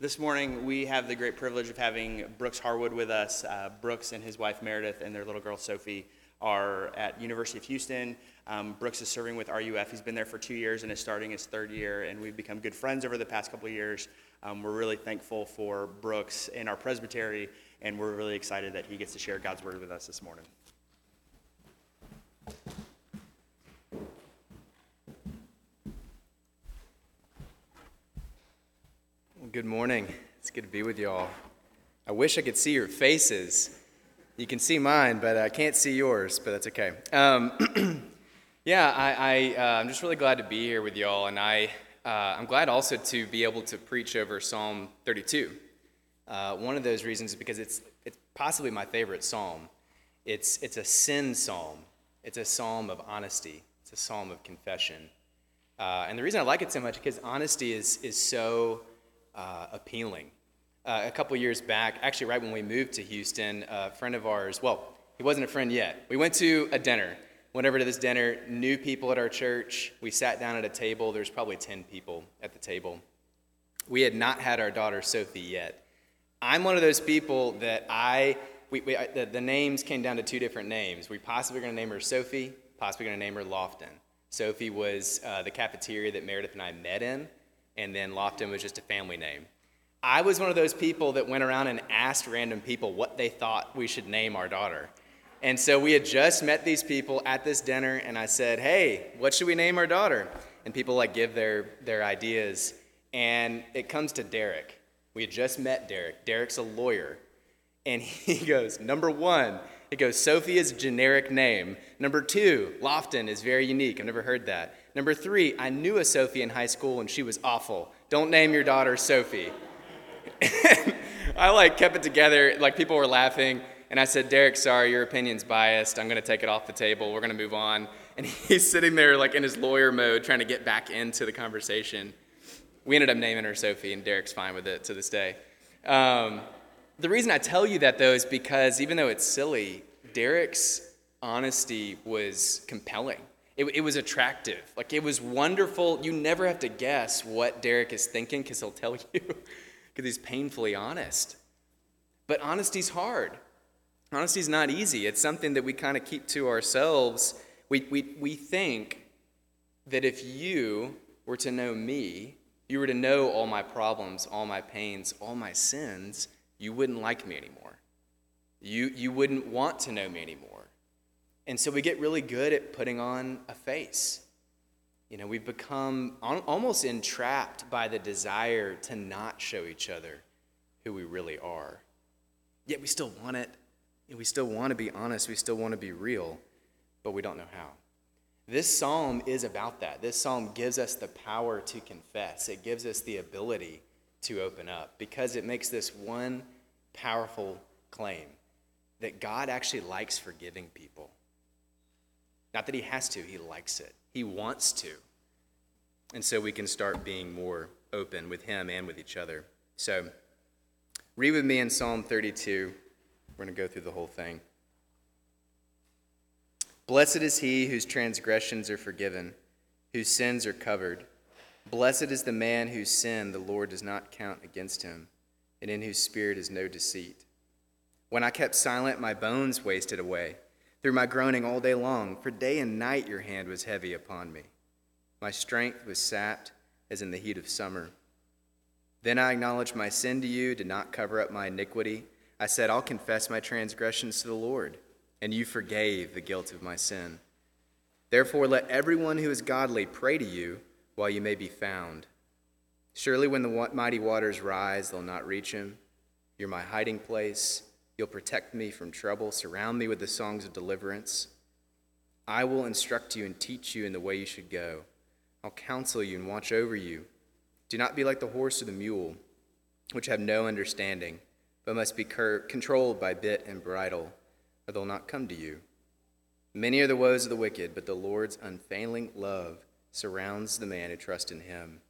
This morning, we have the great privilege of having Brooks Harwood with us. Uh, Brooks and his wife Meredith and their little girl Sophie are at University of Houston. Um, Brooks is serving with RUF. He's been there for two years and is starting his third year, and we've become good friends over the past couple of years. Um, we're really thankful for Brooks in our presbytery, and we're really excited that he gets to share God's word with us this morning. Good morning. It's good to be with you all. I wish I could see your faces. You can see mine, but I can't see yours, but that's okay. Um, yeah, I, I, uh, I'm just really glad to be here with you all, and I, uh, I'm glad also to be able to preach over Psalm 32. Uh, one of those reasons is because it's, it's possibly my favorite psalm. It's, it's a sin psalm, it's a psalm of honesty, it's a psalm of confession. Uh, and the reason I like it so much is because honesty is, is so uh, appealing. Uh, a couple years back, actually, right when we moved to Houston, a friend of ours, well, he wasn't a friend yet. We went to a dinner. Went over to this dinner, new people at our church. We sat down at a table. There's probably 10 people at the table. We had not had our daughter Sophie yet. I'm one of those people that I, we, we, the, the names came down to two different names. We possibly going to name her Sophie, possibly going to name her Lofton. Sophie was uh, the cafeteria that Meredith and I met in and then Lofton was just a family name. I was one of those people that went around and asked random people what they thought we should name our daughter. And so we had just met these people at this dinner, and I said, Hey, what should we name our daughter? And people like give their, their ideas. And it comes to Derek. We had just met Derek. Derek's a lawyer. And he goes, Number one, it goes, Sophie is generic name. Number two, Lofton is very unique. I've never heard that. Number three, I knew a Sophie in high school and she was awful. Don't name your daughter Sophie. I like kept it together. Like people were laughing. And I said, Derek, sorry, your opinion's biased. I'm to take it off the table. We're to move on. And he's sitting there, like in his lawyer mode, trying to get back into the conversation. We ended up naming her Sophie, and Derek's fine with it to this day. Um, the reason I tell you that, though, is because even though it's silly, Derek's honesty was compelling. It, it was attractive. Like, it was wonderful. You never have to guess what Derek is thinking because he'll tell you, because he's painfully honest. But honesty's hard. Honesty's not easy. It's something that we kind of keep to ourselves. We, we, we think that if you were to know me, you were to know all my problems, all my pains, all my sins, you wouldn't like me anymore. You, you wouldn't want to know me anymore. And so we get really good at putting on a face. You know, we've become almost entrapped by the desire to not show each other who we really are. Yet we still want it. We still want to be honest. We still want to be real, but we don't know how. This psalm is about that. This psalm gives us the power to confess, it gives us the ability to open up because it makes this one powerful claim that God actually likes forgiving people. Not that he has to, he likes it. He wants to. And so we can start being more open with him and with each other. So read with me in Psalm 32. We're going to go through the whole thing. Blessed is he whose transgressions are forgiven, whose sins are covered. Blessed is the man whose sin the Lord does not count against him, and in whose spirit is no deceit. When I kept silent, my bones wasted away through my groaning all day long, for day and night your hand was heavy upon me. My strength was sapped as in the heat of summer. Then I acknowledged my sin to you, did not cover up my iniquity. I said, I'll confess my transgressions to the Lord, and you forgave the guilt of my sin. Therefore, let everyone who is godly pray to you while you may be found. Surely, when the mighty waters rise, they'll not reach him. You're my hiding place. You'll protect me from trouble. Surround me with the songs of deliverance. I will instruct you and teach you in the way you should go. I'll counsel you and watch over you. Do not be like the horse or the mule, which have no understanding, but must be cur- controlled by bit and bridle, or they'll not come to you. Many are the woes of the wicked, but the Lord's unfailing love surrounds the man who trusts in him.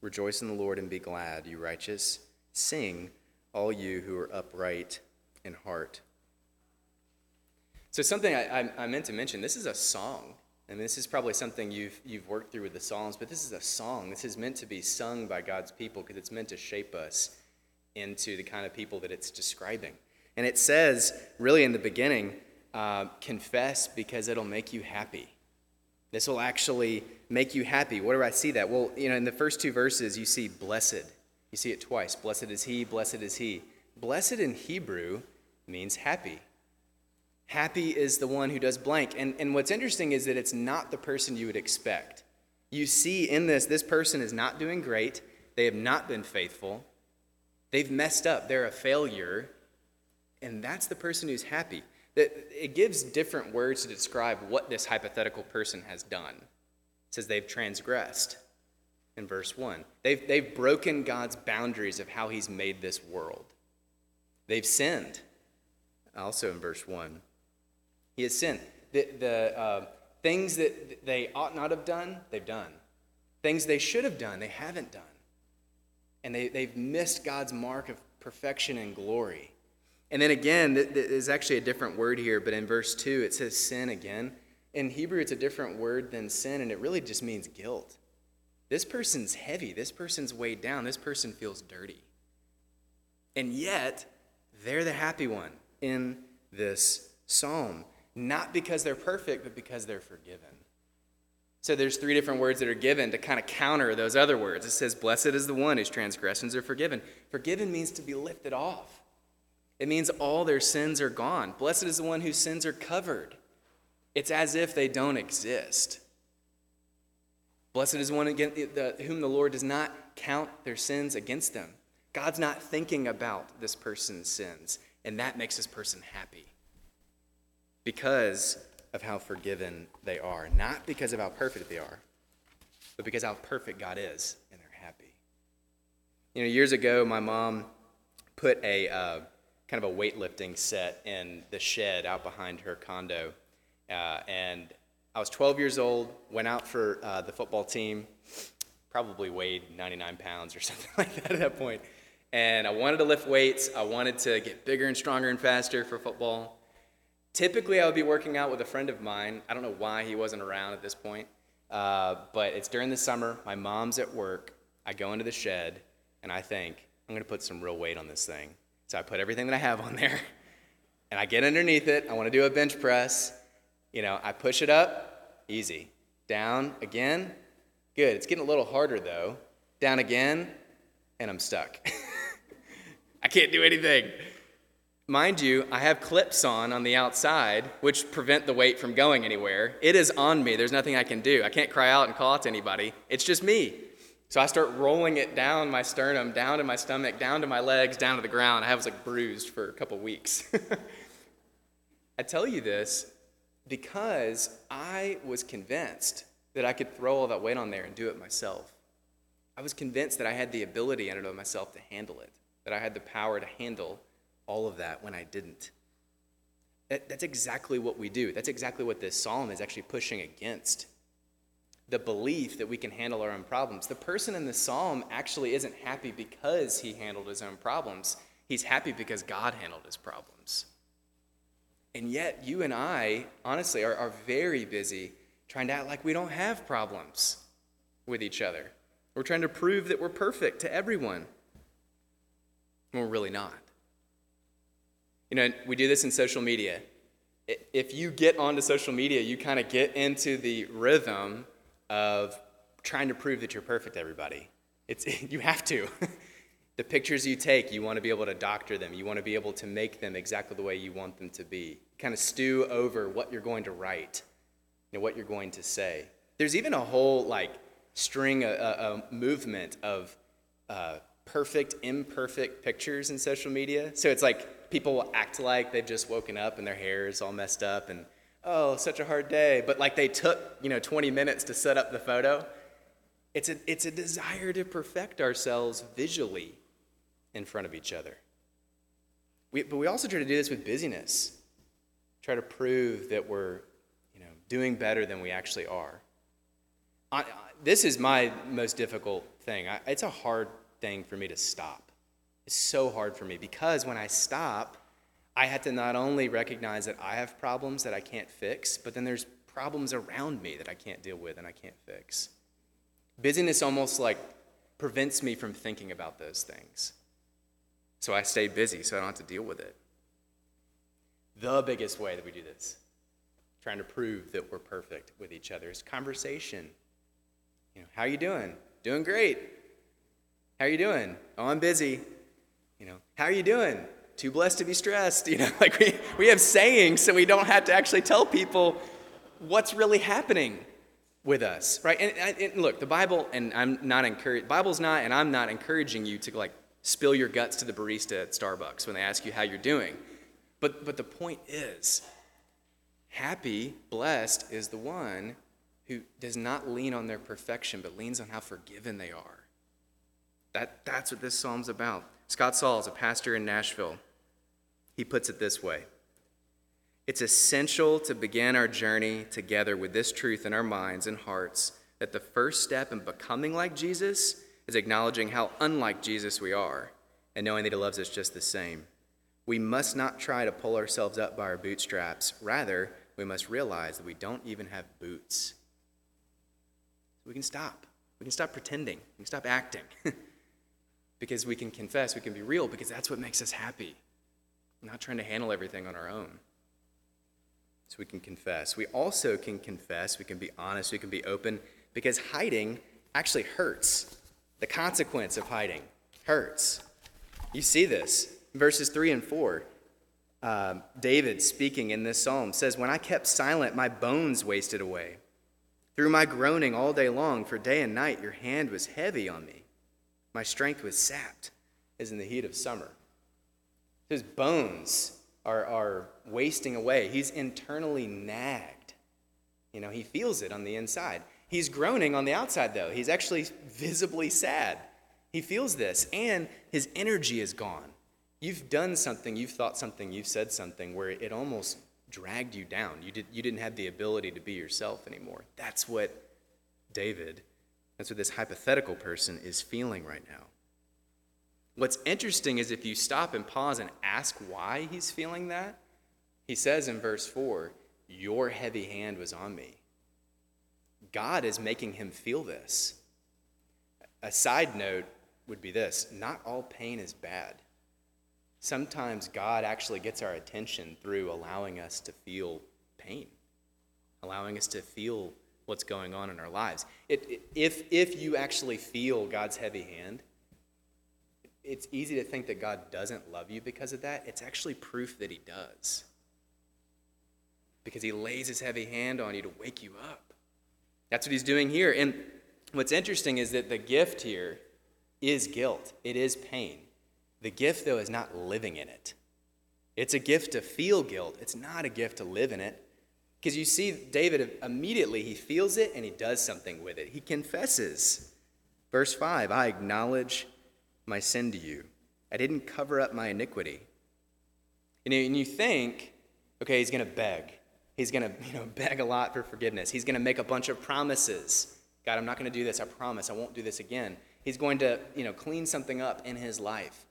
Rejoice in the Lord and be glad, you righteous. Sing, all you who are upright heart. So, something I, I, I meant to mention this is a song. And this is probably something you've, you've worked through with the Psalms, but this is a song. This is meant to be sung by God's people because it's meant to shape us into the kind of people that it's describing. And it says, really in the beginning, uh, confess because it'll make you happy. This will actually make you happy. Where do I see that? Well, you know, in the first two verses, you see blessed. You see it twice. Blessed is he, blessed is he. Blessed in Hebrew means happy. Happy is the one who does blank. And, and what's interesting is that it's not the person you would expect. You see in this, this person is not doing great. They have not been faithful. They've messed up. They're a failure. And that's the person who's happy. It gives different words to describe what this hypothetical person has done. It says they've transgressed in verse 1. They've, they've broken God's boundaries of how He's made this world. They've sinned, also in verse 1. He has sinned. The, the uh, things that they ought not have done, they've done. Things they should have done, they haven't done. And they, they've missed God's mark of perfection and glory. And then again, there's actually a different word here, but in verse 2 it says sin again. In Hebrew, it's a different word than sin, and it really just means guilt. This person's heavy. This person's weighed down. This person feels dirty. And yet, they're the happy one in this psalm not because they're perfect, but because they're forgiven. So there's three different words that are given to kind of counter those other words. It says, Blessed is the one whose transgressions are forgiven. Forgiven means to be lifted off. It means all their sins are gone. Blessed is the one whose sins are covered. It's as if they don't exist. Blessed is one again, the, whom the Lord does not count their sins against them. God's not thinking about this person's sins, and that makes this person happy because of how forgiven they are, not because of how perfect they are, but because how perfect God is, and they're happy. You know, years ago, my mom put a uh, kind of a weightlifting set in the shed out behind her condo, uh, and I was 12 years old. Went out for uh, the football team. Probably weighed 99 pounds or something like that at that point. And I wanted to lift weights. I wanted to get bigger and stronger and faster for football. Typically, I would be working out with a friend of mine. I don't know why he wasn't around at this point, uh, but it's during the summer. My mom's at work. I go into the shed and I think, I'm going to put some real weight on this thing. So I put everything that I have on there and I get underneath it. I want to do a bench press. You know, I push it up, easy. Down again, good. It's getting a little harder though. Down again, and I'm stuck. I can't do anything. Mind you, I have clips on on the outside, which prevent the weight from going anywhere. It is on me. There's nothing I can do. I can't cry out and call out to anybody. It's just me. So I start rolling it down my sternum, down to my stomach, down to my legs, down to the ground. I was like bruised for a couple weeks. I tell you this because I was convinced that I could throw all that weight on there and do it myself. I was convinced that I had the ability in and of myself to handle it, that I had the power to handle all of that when I didn't. That, that's exactly what we do. That's exactly what this psalm is actually pushing against the belief that we can handle our own problems. The person in the psalm actually isn't happy because he handled his own problems, he's happy because God handled his problems. And yet, you and I, honestly, are, are very busy trying to act like we don't have problems with each other. We're trying to prove that we're perfect to everyone. And we're really not. You know, we do this in social media. If you get onto social media, you kind of get into the rhythm of trying to prove that you're perfect everybody. It's, you have to. the pictures you take, you want to be able to doctor them. You want to be able to make them exactly the way you want them to be. Kind of stew over what you're going to write, know, what you're going to say. There's even a whole like string, a, a movement of uh, perfect, imperfect pictures in social media. So it's like people will act like they've just woken up and their hair is all messed up and, oh, such a hard day. But like they took, you know, 20 minutes to set up the photo. It's a, it's a desire to perfect ourselves visually in front of each other. We, but we also try to do this with busyness. Try to prove that we're, you know, doing better than we actually are. I, this is my most difficult thing. I, it's a hard thing for me to stop It's so hard for me because when I stop, I have to not only recognize that I have problems that I can't fix, but then there's problems around me that I can't deal with and I can't fix. Busyness almost like prevents me from thinking about those things. So I stay busy so I don't have to deal with it. The biggest way that we do this, trying to prove that we're perfect with each other, is conversation. You know, how you doing? Doing great. How are you doing? Oh, I'm busy. You know, how are you doing? Too blessed to be stressed. You know, like we, we have sayings so we don't have to actually tell people what's really happening with us, right? And, and look, the Bible, and I'm not encouraged, Bible's not, and I'm not encouraging you to like spill your guts to the barista at Starbucks when they ask you how you're doing. But, but the point is, happy, blessed is the one who does not lean on their perfection, but leans on how forgiven they are. That, that's what this psalm's about. Scott Sauls is a pastor in Nashville. He puts it this way It's essential to begin our journey together with this truth in our minds and hearts that the first step in becoming like Jesus is acknowledging how unlike Jesus we are and knowing that He loves us just the same. We must not try to pull ourselves up by our bootstraps. Rather, we must realize that we don't even have boots. We can stop. We can stop pretending. We can stop acting. because we can confess, we can be real, because that's what makes us happy. Not trying to handle everything on our own. So we can confess. We also can confess, we can be honest, we can be open, because hiding actually hurts. The consequence of hiding hurts. You see this. Verses 3 and 4. Um, David, speaking in this psalm, says, When I kept silent, my bones wasted away. Through my groaning all day long, for day and night, your hand was heavy on me. My strength was sapped as in the heat of summer. His bones are, are wasting away. He's internally nagged. You know, he feels it on the inside. He's groaning on the outside, though. He's actually visibly sad. He feels this, and his energy is gone. You've done something, you've thought something, you've said something where it almost dragged you down. You, did, you didn't have the ability to be yourself anymore. That's what David that's what this hypothetical person is feeling right now. What's interesting is if you stop and pause and ask why he's feeling that, he says in verse 4, Your heavy hand was on me. God is making him feel this. A side note would be this not all pain is bad. Sometimes God actually gets our attention through allowing us to feel pain, allowing us to feel what's going on in our lives. It, it, if, if you actually feel God's heavy hand, it's easy to think that God doesn't love you because of that. It's actually proof that He does. Because He lays His heavy hand on you to wake you up. That's what He's doing here. And what's interesting is that the gift here is guilt, it is pain. The gift, though, is not living in it. It's a gift to feel guilt, it's not a gift to live in it. Because you see, David immediately, he feels it and he does something with it. He confesses. Verse 5 I acknowledge my sin to you. I didn't cover up my iniquity. And you think, okay, he's going to beg. He's going to you know, beg a lot for forgiveness. He's going to make a bunch of promises. God, I'm not going to do this. I promise. I won't do this again. He's going to you know, clean something up in his life.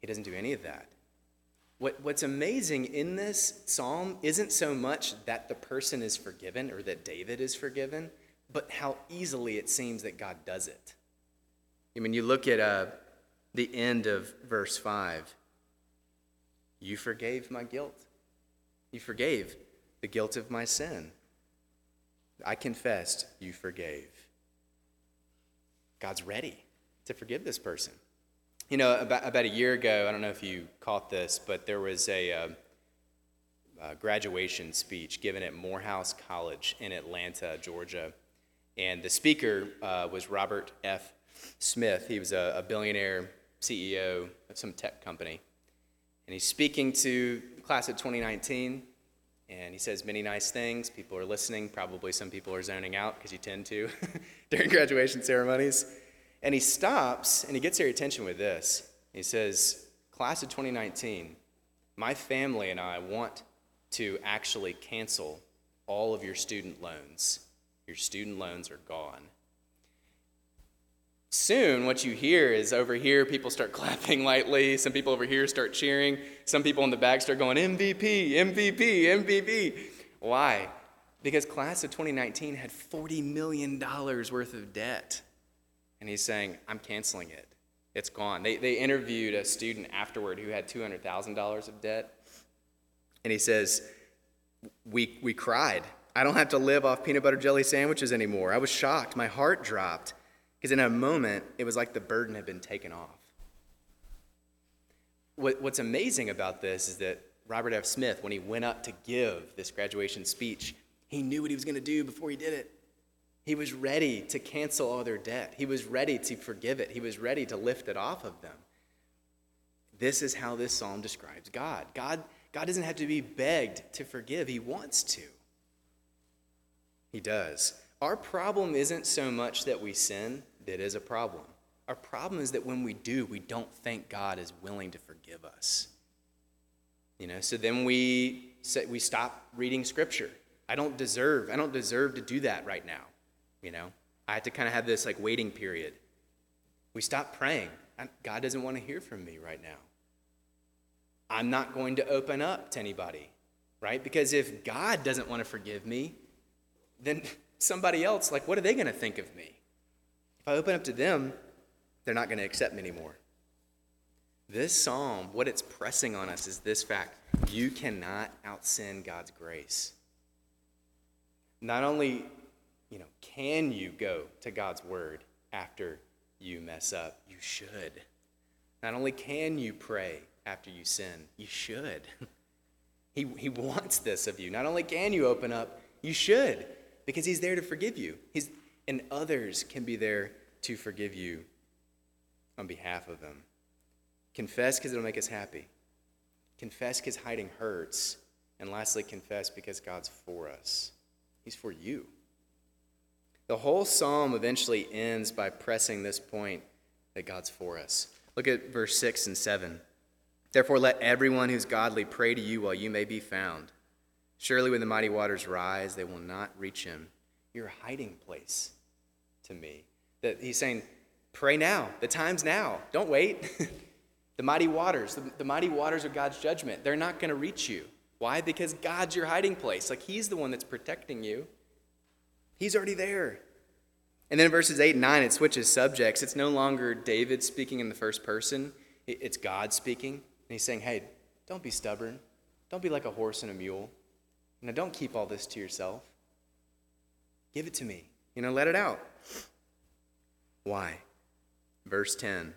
He doesn't do any of that. What, what's amazing in this psalm isn't so much that the person is forgiven or that David is forgiven, but how easily it seems that God does it. I mean, you look at uh, the end of verse 5 you forgave my guilt, you forgave the guilt of my sin. I confessed, you forgave. God's ready to forgive this person. You know, about, about a year ago, I don't know if you caught this, but there was a, uh, a graduation speech given at Morehouse College in Atlanta, Georgia. And the speaker uh, was Robert F. Smith. He was a, a, billionaire CEO of some tech company. And he's speaking to class of 2019, and he says many nice things. People are listening. Probably some people are zoning out because you tend to during graduation ceremonies. And he stops and he gets their attention with this. He says, Class of 2019, my family and I want to actually cancel all of your student loans. Your student loans are gone. Soon, what you hear is over here, people start clapping lightly. Some people over here start cheering. Some people in the back start going, MVP, MVP, MVP. Why? Because class of 2019 had $40 million worth of debt. And he's saying, I'm canceling it. It's gone. They, they interviewed a student afterward who had $200,000 of debt. And he says, we, we cried. I don't have to live off peanut butter jelly sandwiches anymore. I was shocked. My heart dropped. Because in a moment, it was like the burden had been taken off. What, what's amazing about this is that Robert F. Smith, when he went up to give this graduation speech, he knew what he was going to do before he did it. He was ready to cancel all their debt. He was ready to forgive it. He was ready to lift it off of them. This is how this psalm describes God. God, God doesn't have to be begged to forgive, He wants to. He does. Our problem isn't so much that we sin, that is a problem. Our problem is that when we do, we don't think God is willing to forgive us. You know, so then we we stop reading scripture. I don't deserve, I don't deserve to do that right now. You know, I had to kind of have this like waiting period. We stop praying. God doesn't want to hear from me right now. I'm not going to open up to anybody, right? Because if God doesn't want to forgive me, then somebody else, like, what are they going to think of me? If I open up to them, they're not going to accept me anymore. This psalm, what it's pressing on us is this fact you cannot out sin God's grace. Not only you know, can you go to God's word after you mess up? You should. Not only can you pray after you sin, you should. He, he wants this of you. Not only can you open up, you should, because He's there to forgive you. He's, and others can be there to forgive you on behalf of them. Confess because it'll make us happy. Confess because hiding hurts. And lastly, confess because God's for us. He's for you. The whole psalm eventually ends by pressing this point that God's for us. Look at verse 6 and 7. Therefore, let everyone who's godly pray to you while you may be found. Surely, when the mighty waters rise, they will not reach him. You're hiding place to me. That he's saying, pray now. The time's now. Don't wait. the mighty waters, the, the mighty waters of God's judgment, they're not going to reach you. Why? Because God's your hiding place. Like he's the one that's protecting you. He's already there. And then in verses 8 and 9, it switches subjects. It's no longer David speaking in the first person, it's God speaking. And he's saying, hey, don't be stubborn. Don't be like a horse and a mule. You know, don't keep all this to yourself. Give it to me. You know, let it out. Why? Verse 10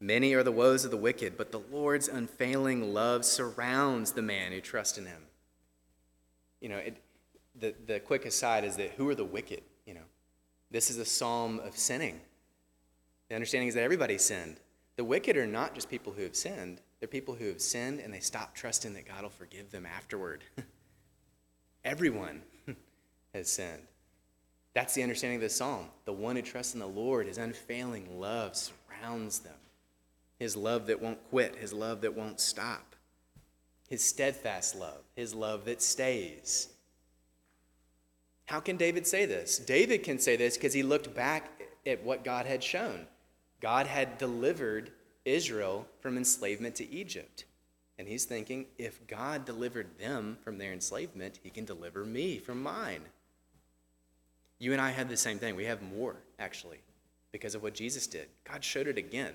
Many are the woes of the wicked, but the Lord's unfailing love surrounds the man who trusts in him. You know, it, the, the quick aside is that who are the wicked? You know, this is a psalm of sinning. The understanding is that everybody sinned. The wicked are not just people who have sinned, they're people who have sinned and they stop trusting that God will forgive them afterward. Everyone has sinned. That's the understanding of this psalm. The one who trusts in the Lord, his unfailing love surrounds them. His love that won't quit, his love that won't stop, his steadfast love, his love that stays. How can David say this? David can say this because he looked back at what God had shown. God had delivered Israel from enslavement to Egypt. And he's thinking, if God delivered them from their enslavement, he can deliver me from mine. You and I had the same thing. We have more, actually, because of what Jesus did. God showed it again,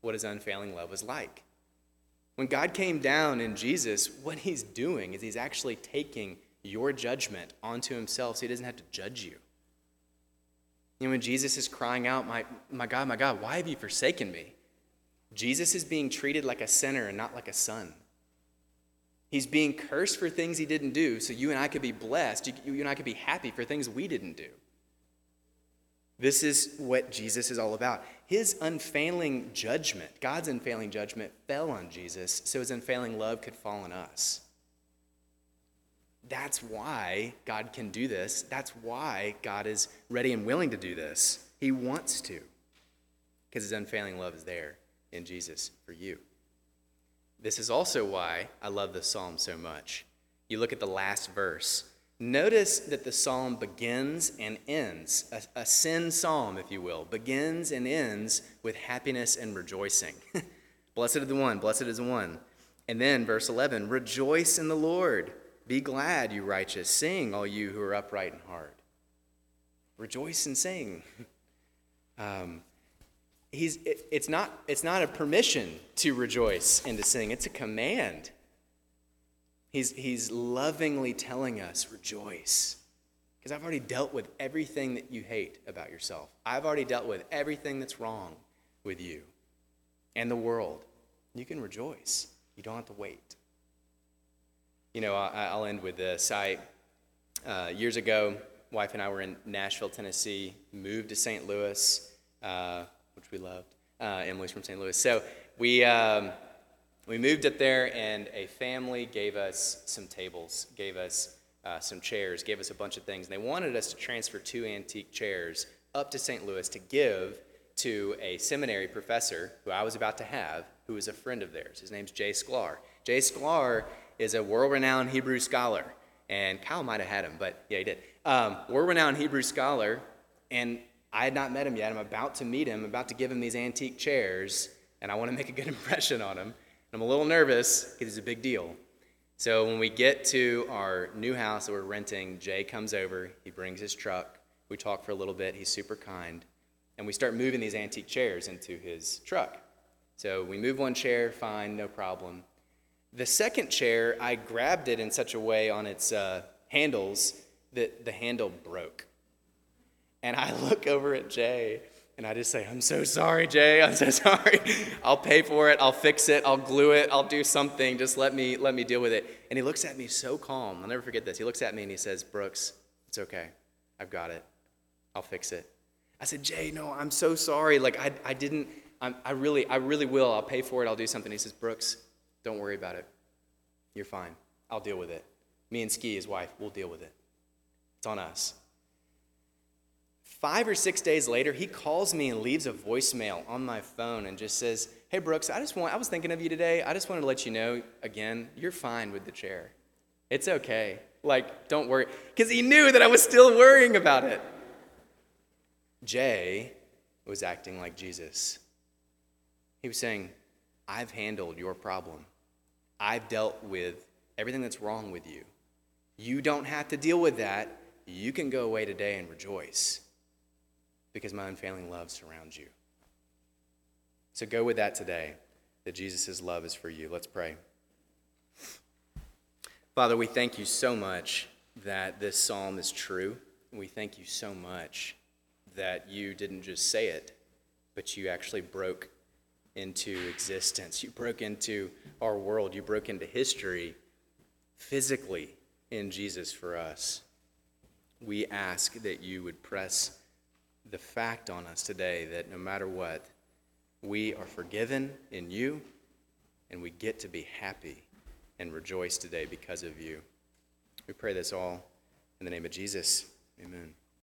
what his unfailing love was like. When God came down in Jesus, what he's doing is he's actually taking your judgment onto himself so he doesn't have to judge you. Know, when Jesus is crying out, my, my God, my God, why have you forsaken me? Jesus is being treated like a sinner and not like a son. He's being cursed for things he didn't do, so you and I could be blessed. You, you and I could be happy for things we didn't do. This is what Jesus is all about. His unfailing judgment, God's unfailing judgment, fell on Jesus so his unfailing love could fall on us. That's why God can do this. That's why God is ready and willing to do this. He wants to, because his unfailing love is there in Jesus for you. This is also why I love this psalm so much. You look at the last verse. Notice that the psalm begins and ends, a, a sin psalm, if you will, begins and ends with happiness and rejoicing. blessed is the one, blessed is the one. And then, verse 11, rejoice in the Lord Be glad, you righteous. Sing, all you who are upright in heart. Rejoice and sing. Um, he's, it, it's, not, it's not a permission to rejoice and to sing, it's a command. He's, he's lovingly telling us, rejoice. Because I've already dealt with everything that you hate about yourself. I've already dealt with everything that's wrong with you and the world. You can rejoice. You don't have to wait. You know, I, will end with this. I, uh, years ago, wife and I were in Nashville, Tennessee, moved to St. Louis, uh, which we loved. Uh, Emily's from St. Louis. So we, um, we moved up there, and a family gave us some tables, gave us uh, some chairs, gave us a bunch of things. And they wanted us to transfer two antique chairs up to St. Louis to give to a seminary professor who I was about to have, who was a friend of theirs. His name's Jay Sklar. Jay Sklar is a world renowned Hebrew scholar. And Kyle might have had him, but yeah, he did. Um, world renowned Hebrew scholar. And I had not met him yet. I'm about to meet him, about to give him these antique chairs, and I want to make a good impression on him. And I'm a little nervous because it's a big deal. So when we get to our new house that we're renting, Jay comes over. He brings his truck. We talk for a little bit. He's super kind. And we start moving these antique chairs into his truck. So we move one chair, fine, no problem. The second chair, I grabbed it in such a way on its uh, handles that the handle broke. And I look over at Jay and I just say, I'm so sorry, Jay. I'm so sorry. I'll pay for it. I'll fix it. I'll glue it. I'll do something. Just let me let me deal with it. And he looks at me so calm. I'll never forget this. He looks at me and he says, Brooks, it's okay. I've got it. I'll fix it. I said, Jay, no, I'm so sorry. Like I, I didn't. I'm, I really, I really will. I'll pay for it. I'll do something. He says, Brooks, don't worry about it. You're fine. I'll deal with it. Me and Ski, his wife, we'll deal with it. It's on us. Five or six days later, he calls me and leaves a voicemail on my phone and just says, Hey, Brooks, I just want, I was thinking of you today. I just wanted to let you know again, you're fine with the chair. It's okay. Like, don't worry. Because he knew that I was still worrying about it. Jay was acting like Jesus. He was saying, I've handled your problem. I've dealt with everything that's wrong with you. You don't have to deal with that. You can go away today and rejoice because my unfailing love surrounds you. So go with that today, that Jesus' love is for you. Let's pray. Father, we thank you so much that this psalm is true. We thank you so much that you didn't just say it, but you actually broke into existence. You broke into our world. You broke into history physically in Jesus for us. We ask that you would press the fact on us today that no matter what, we are forgiven in you and we get to be happy and rejoice today because of you. We pray this all in the name of Jesus. Amen.